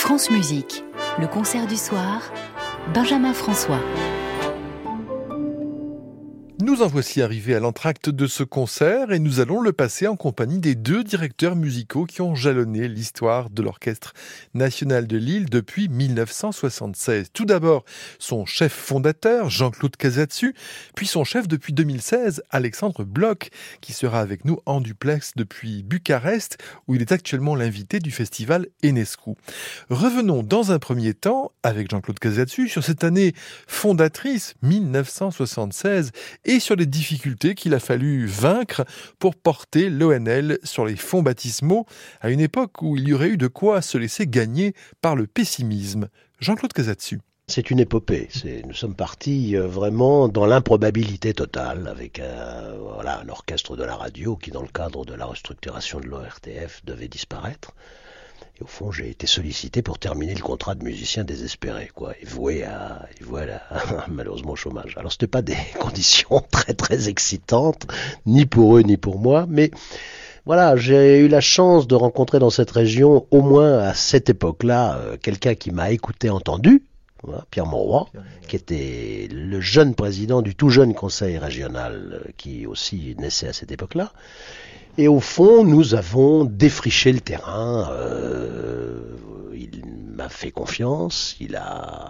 France Musique, le concert du soir, Benjamin François. Nous en voici arrivés à l'entracte de ce concert et nous allons le passer en compagnie des deux directeurs musicaux qui ont jalonné l'histoire de l'Orchestre national de Lille depuis 1976. Tout d'abord, son chef fondateur, Jean-Claude Casatsu, puis son chef depuis 2016, Alexandre Bloch, qui sera avec nous en duplex depuis Bucarest, où il est actuellement l'invité du festival Enescu. Revenons dans un premier temps, avec Jean-Claude Casatsu, sur cette année fondatrice, 1976, et sur les difficultés qu'il a fallu vaincre pour porter l'ONL sur les fonds baptismaux à une époque où il y aurait eu de quoi se laisser gagner par le pessimisme. Jean-Claude Casatsu. C'est une épopée. Nous sommes partis euh, vraiment dans l'improbabilité totale avec voilà, un orchestre de la radio qui, dans le cadre de la restructuration de l'ORTF, devait disparaître au fond, j'ai été sollicité pour terminer le contrat de musicien désespéré, quoi, et voué à, malheureusement au chômage. Alors, c'était pas des conditions très très excitantes, ni pour eux ni pour moi, mais voilà, j'ai eu la chance de rencontrer dans cette région, au moins à cette époque-là, euh, quelqu'un qui m'a écouté, entendu, Pierre Mauroy, qui était le jeune président du tout jeune conseil régional, euh, qui aussi naissait à cette époque-là, et au fond, nous avons défriché le terrain. Euh, il m'a fait confiance. Il a,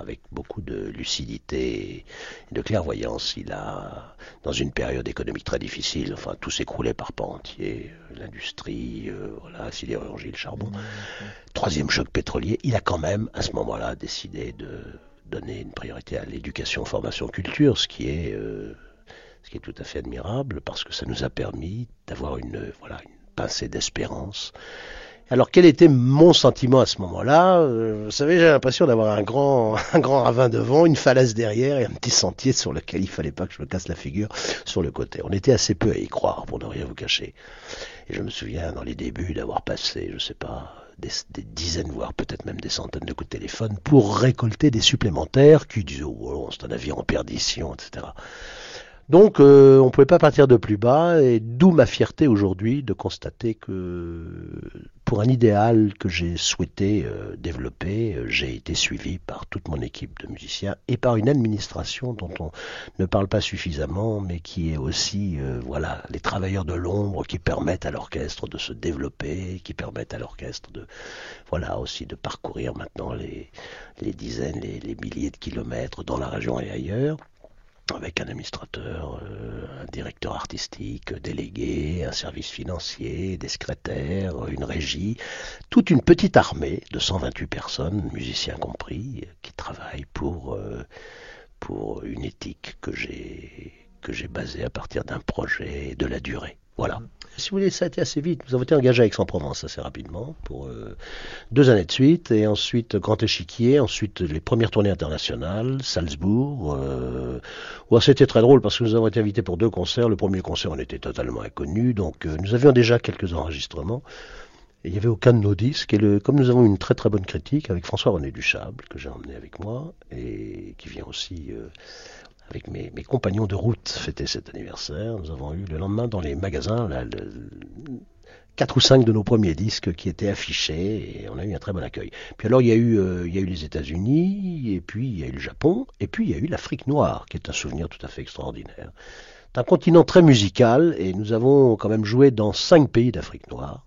avec beaucoup de lucidité et de clairvoyance, il a, dans une période économique très difficile, enfin, tout s'écroulait par pas entier. L'industrie, euh, voilà, sidérurgie, le charbon. Troisième choc pétrolier. Il a quand même, à ce moment-là, décidé de donner une priorité à l'éducation, formation, culture, ce qui est euh, ce qui est tout à fait admirable parce que ça nous a permis d'avoir une, voilà, une pincée d'espérance. Alors quel était mon sentiment à ce moment-là? Euh, Vous savez, j'ai l'impression d'avoir un grand, un grand ravin devant, une falaise derrière et un petit sentier sur lequel il fallait pas que je me casse la figure sur le côté. On était assez peu à y croire, pour ne rien vous cacher. Et je me souviens dans les débuts d'avoir passé, je sais pas, des, dizaines, voire peut-être même des centaines de coups de téléphone pour récolter des supplémentaires qui disaient oh, c'est un avion en perdition, etc. Donc euh, on ne pouvait pas partir de plus bas, et d'où ma fierté aujourd'hui de constater que pour un idéal que j'ai souhaité euh, développer, euh, j'ai été suivi par toute mon équipe de musiciens et par une administration dont on ne parle pas suffisamment, mais qui est aussi voilà les travailleurs de l'ombre qui permettent à l'orchestre de se développer, qui permettent à l'orchestre de voilà aussi de parcourir maintenant les, dizaines, les milliers de kilomètres dans la région et ailleurs avec un administrateur, euh, un directeur artistique délégué, un service financier, des secrétaires, une régie, toute une petite armée de 128 personnes, musiciens compris, qui travaillent pour, euh, pour une éthique que j'ai que j'ai basée à partir d'un projet de la durée. Voilà. Si vous voulez, ça a été assez vite. Nous avons été engagés avec Aix-en-Provence assez rapidement pour euh, deux années de suite, et ensuite Grand Échiquier, ensuite les premières tournées internationales, Salzbourg. Euh, c'était très drôle parce que nous avons été invités pour deux concerts. Le premier concert, on était totalement inconnu, donc euh, nous avions déjà quelques enregistrements. Et il n'y avait aucun de nos disques. Et le, comme nous avons une très très bonne critique avec François-René Duchable, que j'ai emmené avec moi, et qui vient aussi euh, avec mes, compagnons de route fêter cet anniversaire. Nous avons eu le lendemain dans les magasins quatre ou cinq de nos premiers disques qui étaient affichés et on a eu un très bon accueil. Puis alors il y a eu, euh, il y a eu les États-Unis et puis il y a eu le Japon et puis il y a eu l'Afrique noire qui est un souvenir tout à fait extraordinaire. C'est un continent très musical et nous avons quand même joué dans cinq pays d'Afrique noire.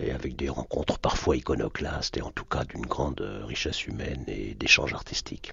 Et avec des rencontres parfois iconoclastes et en tout cas d'une grande richesse humaine et d'échanges artistiques.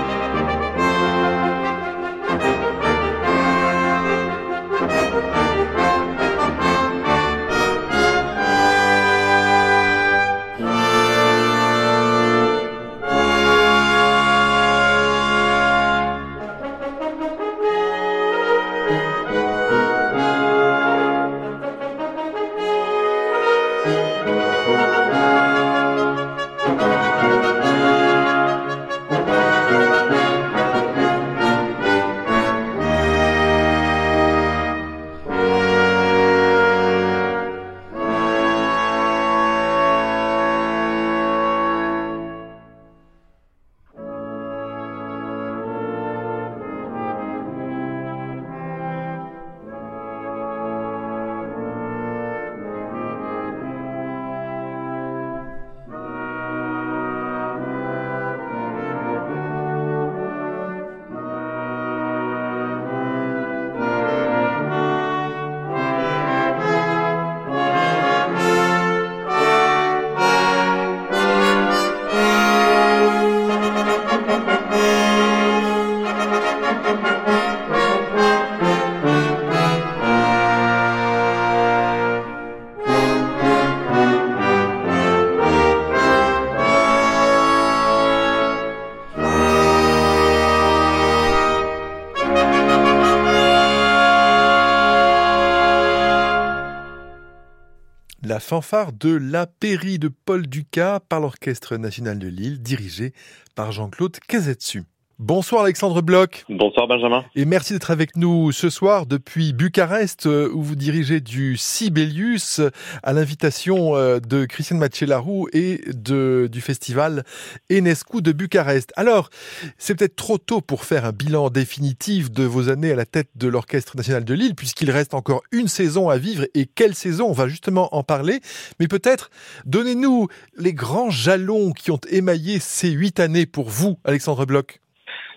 fanfare de La Péri de Paul Ducas par l'Orchestre national de Lille, dirigé par Jean-Claude Cazetsu. Bonsoir Alexandre Bloch. Bonsoir Benjamin. Et merci d'être avec nous ce soir depuis Bucarest euh, où vous dirigez du Sibelius à l'invitation euh, de Christiane Mathieu-Larou et de, du festival Enescu de Bucarest. Alors, c'est peut-être trop tôt pour faire un bilan définitif de vos années à la tête de l'Orchestre national de Lille puisqu'il reste encore une saison à vivre et quelle saison? On va justement en parler. Mais peut-être donnez-nous les grands jalons qui ont émaillé ces huit années pour vous, Alexandre Bloch.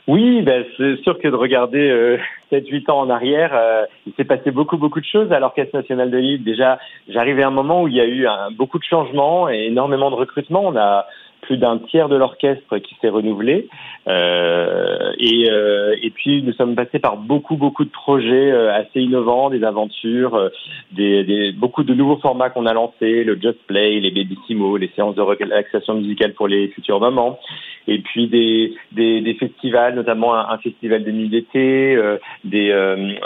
Oui, ben, c'est sûr que de regarder euh, 7-8 ans en arrière, euh, il s'est passé beaucoup beaucoup de choses à l'Orchestre national de Lille. Déjà, j'arrivais à un moment où il y a eu un, beaucoup de changements et énormément de recrutements. On a plus d'un tiers de l'orchestre qui s'est renouvelé. Euh, et, euh, et puis nous sommes passés par beaucoup beaucoup de projets euh, assez innovants, des aventures, euh, des, des, beaucoup de nouveaux formats qu'on a lancés, le Just Play, les Bellissimo, les séances de relaxation musicale pour les futurs moments, et puis des, des, des festivals, notamment un, festival de nuit d'été, euh, des,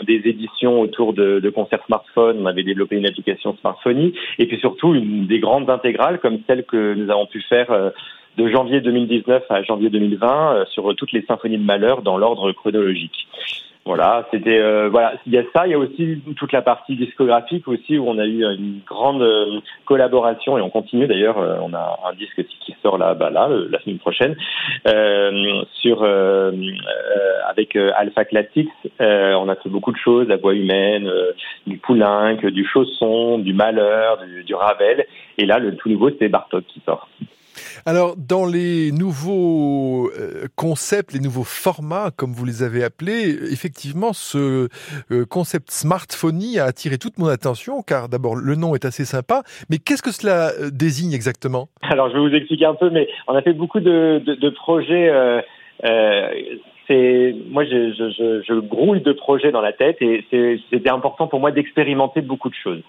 des éditions autour de, de concerts smartphones. On avait développé une application smartphone, et puis surtout une des grandes intégrales comme celle que nous avons pu faire de janvier 2019 à janvier 2020 euh, sur toutes les symphonies de malheur dans l'ordre chronologique. Voilà, c'était euh, voilà, il y a ça, il y a aussi toute la partie discographique aussi où on a eu une grande euh, collaboration et on continue d'ailleurs, on a un disque qui sort là, bah là, la semaine prochaine, sur avec Alpha Classics, on a fait beaucoup de choses, la voix humaine, du Poulenc, du Chausson, du Malheur, du, du Ravel, et là le tout nouveau c'est Bartok qui sort. Alors, dans les nouveaux euh, concepts, les nouveaux formats, comme vous les avez appelés, effectivement, ce euh, concept smartphony a attiré toute mon attention, car d'abord, le nom est assez sympa, mais qu'est-ce que cela euh, désigne exactement? Alors, je vais vous expliquer un peu, mais on a fait beaucoup de, projets. Moi je, grouille de projets dans la tête et c'était important pour moi d'expérimenter beaucoup de choses.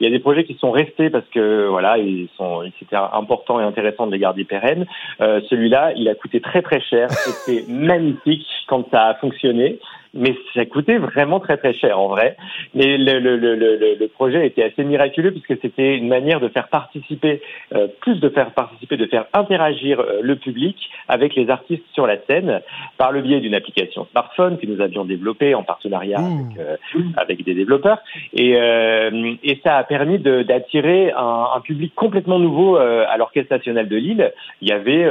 Il y a des projets qui sont restés parce que voilà, ils sont, c'était important et intéressant de les garder pérennes. Euh, Celui-là, il a coûté très très cher. C'était magnifique quand ça a fonctionné mais ça coûtait vraiment très très cher en vrai. Mais le, le, le, le projet était assez miraculeux puisque c'était une manière de faire participer, euh, plus de faire participer, de faire interagir euh, le public avec les artistes sur la scène par le biais d'une application smartphone que nous avions développée en partenariat mmh. avec, euh, avec, des développeurs. Et, et ça a permis d'attirer un, un, public complètement nouveau à l'Orchestre national de Lille. Il y avait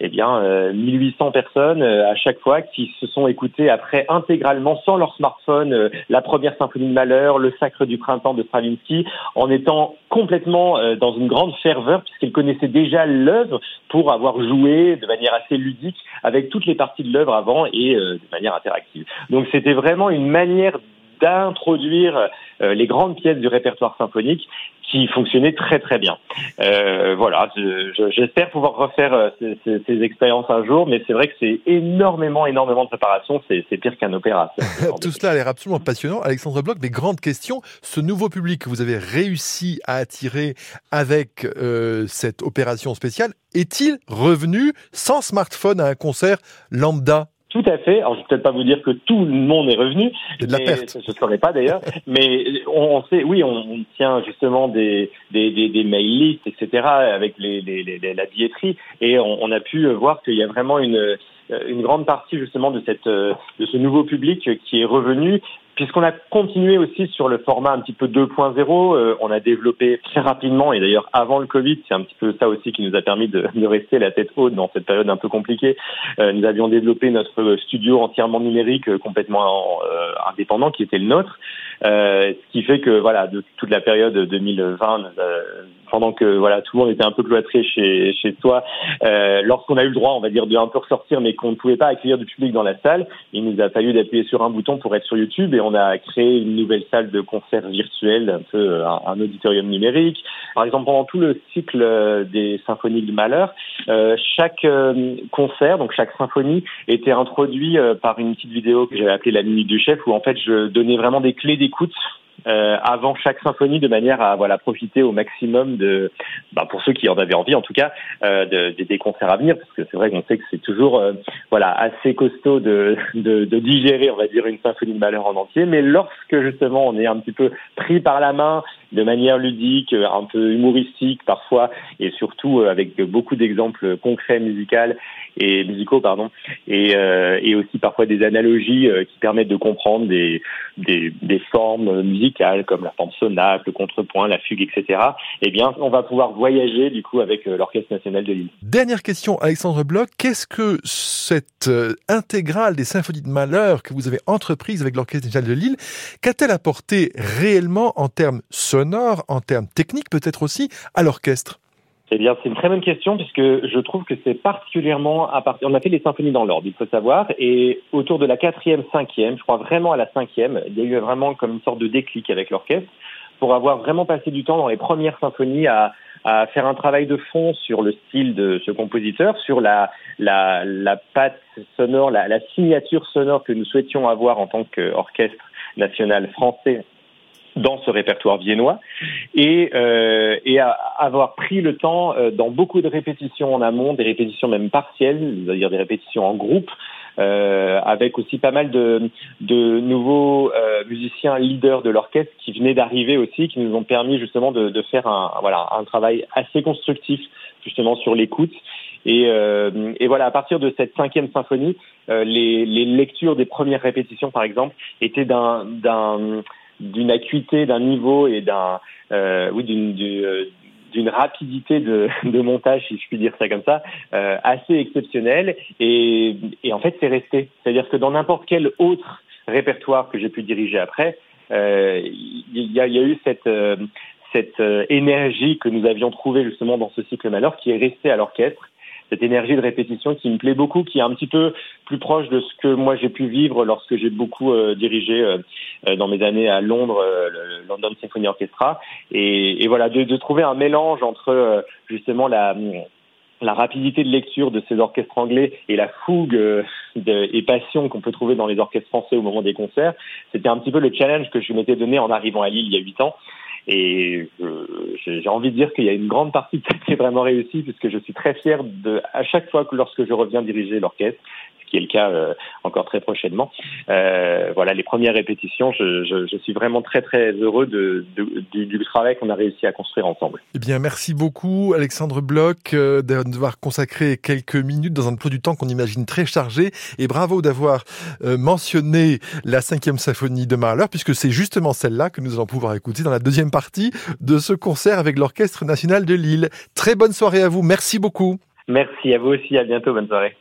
eh bien 1800 personnes à chaque fois qui se sont écoutées après un intégralement sans leur smartphone euh, la première symphonie de Malheur, le Sacre du printemps de Stravinsky, en étant complètement euh, dans une grande ferveur puisqu'ils connaissaient déjà l'œuvre pour avoir joué de manière assez ludique avec toutes les parties de l'œuvre avant et euh, de manière interactive. Donc c'était vraiment une manière d'introduire les grandes pièces du répertoire symphonique qui fonctionnait très très bien. Euh, voilà, j'espère pouvoir refaire euh, ces, ces, ces, expériences un jour, mais c'est vrai que c'est énormément, énormément de préparation, c'est pire qu'un opéra. Tout cela a l'air absolument passionnant. Alexandre Bloch, des grandes questions. Ce nouveau public que vous avez réussi à attirer avec euh, cette opération spéciale, est-il revenu sans smartphone à un concert lambda tout à fait. Alors, je vais peut-être pas vous dire que tout le monde est revenu. C'est de la perte. Je ne saurais pas d'ailleurs. mais on, sait, oui, on, tient justement des, des, des, des mail lists, etc., avec les, les, les, la billetterie. Et on, on a pu voir qu'il y a vraiment une, une grande partie justement de cette de ce nouveau public qui est revenu puisqu'on a continué aussi sur le format un petit peu 2.0, euh, on a développé très rapidement, et d'ailleurs avant le Covid, c'est un petit peu ça aussi qui nous a permis de, de rester la tête haute dans cette période un peu compliquée. Euh, nous avions développé notre studio entièrement numérique, euh, complètement euh, indépendant, qui était le nôtre, euh, ce qui fait que voilà, de toute la période 2020, pendant que voilà tout le monde était un peu cloîtré chez chez soi, lorsqu'on a eu le droit, on va dire, de un peu ressortir, mais qu'on ne pouvait pas accueillir du public dans la salle, il nous a fallu d'appuyer sur un bouton pour être sur YouTube et on a créé une nouvelle salle de concert virtuelle, un peu euh, un, auditorium numérique. Par exemple, pendant tout le cycle euh, des symphonies de Malheur, euh, chaque concert, donc chaque symphonie, était introduit par une petite vidéo que j'avais appelée la minute du chef, où en fait je donnais vraiment des clés d'écoute euh, avant chaque symphonie de manière à voilà profiter au maximum de bah, pour ceux qui en avaient envie en tout cas euh, de, des concerts à venir parce que c'est vrai qu'on sait que c'est toujours euh, voilà assez costaud de, de, de, digérer on va dire une symphonie de malheur en entier. Mais lorsque justement on est un petit peu pris par la main de manière ludique un peu humoristique parfois et surtout avec beaucoup d'exemples concrets musicaux et musicaux pardon et, euh, et aussi parfois des analogies euh, qui permettent de comprendre des, des, des formes comme la forme sonate, le contrepoint, la fugue, etc. Eh bien, on va pouvoir voyager du coup avec euh, l'Orchestre national de Lille. Dernière question, Alexandre Bloch, qu'est-ce que cette intégrale des symphonies de malheur que vous avez entreprise avec l'Orchestre national de Lille, qu'a-t-elle apporté réellement en termes sonores, en termes techniques peut-être aussi, à l'orchestre? Eh bien, c'est une très bonne question puisque je trouve que c'est particulièrement à partir. On a fait les symphonies dans l'ordre, il faut savoir, et autour de la quatrième, cinquième, je crois vraiment à la cinquième, il y a eu vraiment comme une sorte de déclic avec l'orchestre pour avoir vraiment passé du temps dans les premières symphonies à, à faire un travail de fond sur le style de ce compositeur, sur la, la, la patte sonore, la, la signature sonore que nous souhaitions avoir en tant qu'orchestre national français dans ce répertoire viennois et, euh, et à avoir pris le temps euh, dans beaucoup de répétitions en amont, des répétitions même partielles, c'est-à-dire des répétitions en groupe, euh, avec aussi pas mal de, de nouveaux euh, musiciens leaders de l'orchestre qui venaient d'arriver aussi, qui nous ont permis justement de, de, faire un, voilà, un travail assez constructif justement sur l'écoute. Et, euh, et, voilà, à partir de cette cinquième symphonie, euh, les, les, lectures des premières répétitions, par exemple, étaient d'un d'une acuité, d'un niveau et d'un euh, oui d'une euh, d'une rapidité de, de, montage, si je puis dire ça comme ça, euh, assez exceptionnelle. Et, et en fait, c'est resté. C'est-à-dire que dans n'importe quel autre répertoire que j'ai pu diriger après, euh, il y, a, y, a, eu cette, euh, cette énergie que nous avions trouvée justement dans ce cycle malheur qui est restée à l'orchestre cette énergie de répétition qui me plaît beaucoup, qui est un petit peu plus proche de ce que moi j'ai pu vivre lorsque j'ai beaucoup euh, dirigé euh, euh, dans mes années à Londres, le London Symphony Orchestra, et, et voilà de, de, trouver un mélange entre justement la la rapidité de lecture de ces orchestres anglais et la fougue de, et passion qu'on peut trouver dans les orchestres français au moment des concerts, c'était un petit peu le challenge que je m'étais donné en arrivant à Lille il y a huit ans. Et j'ai envie de dire qu'il y a une grande partie qui est vraiment réussi, puisque je suis très fier de, à chaque fois que lorsque je reviens diriger l'orchestre, qui est le cas euh, encore très prochainement. Euh, voilà, les premières répétitions, je, je, je, suis vraiment très très heureux de, de, du, du, travail qu'on a réussi à construire ensemble. Eh bien, merci beaucoup Alexandre Bloch euh, d'avoir consacré quelques minutes dans un peu du temps qu'on imagine très chargé, et bravo d'avoir mentionné la cinquième symphonie de Mahler, puisque c'est justement celle-là que nous allons pouvoir écouter dans la deuxième partie de ce concert avec l'Orchestre national de Lille. Très bonne soirée à vous, merci beaucoup. Merci à vous aussi, à bientôt, bonne soirée.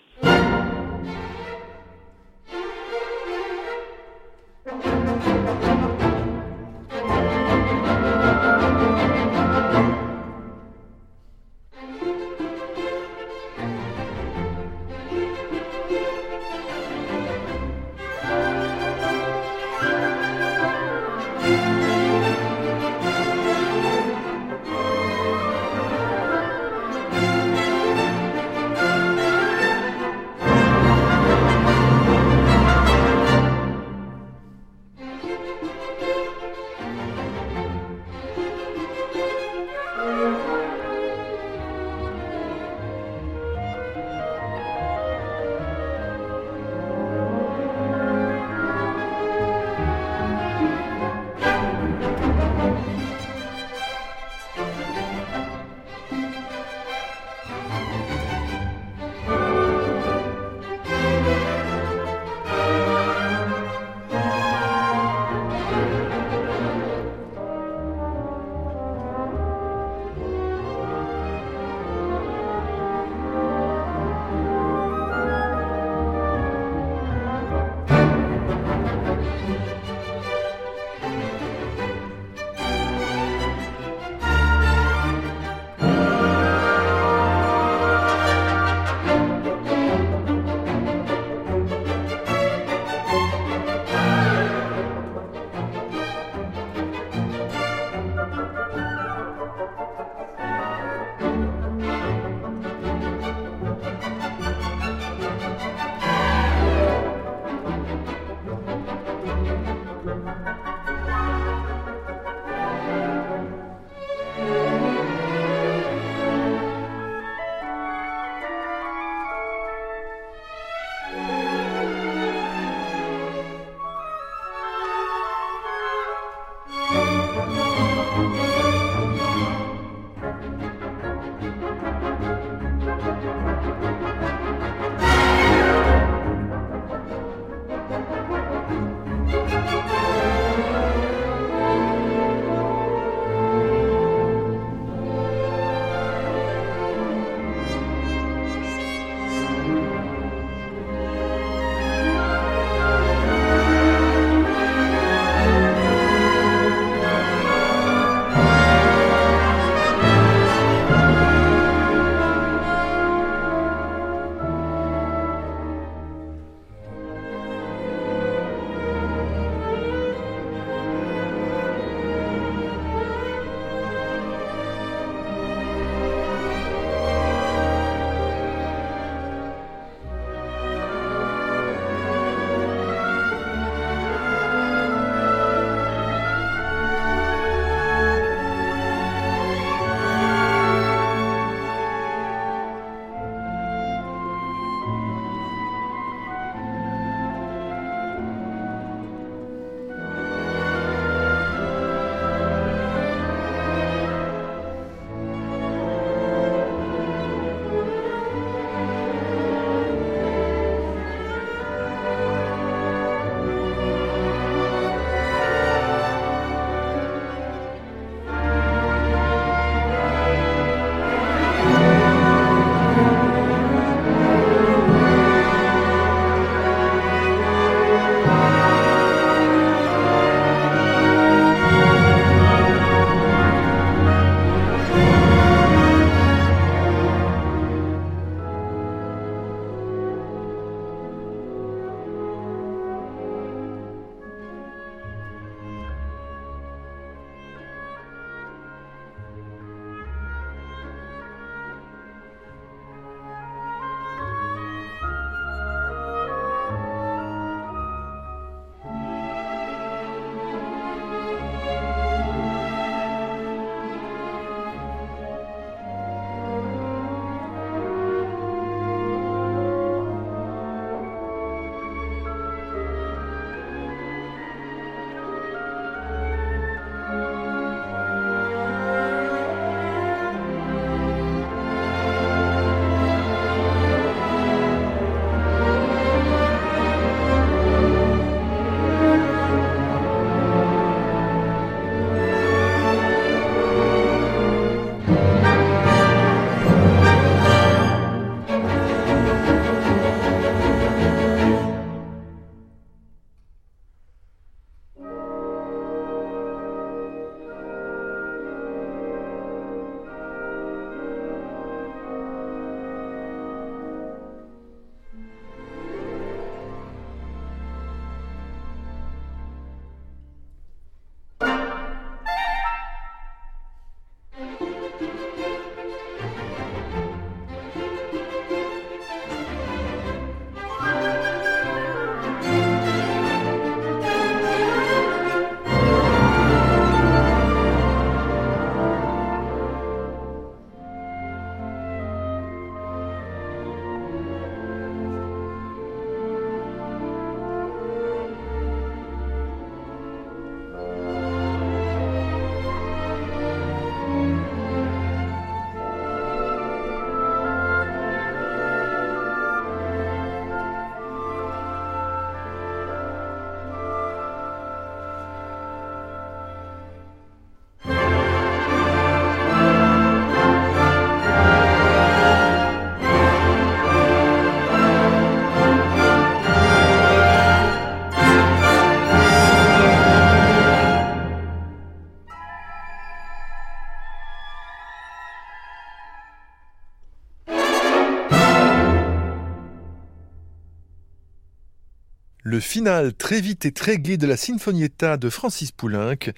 Le final très vite et très gai de la Sinfonietta de Francis Poulenc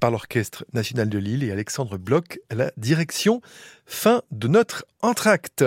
par l'Orchestre national de Lille et Alexandre Bloch à la direction. Fin de notre entracte.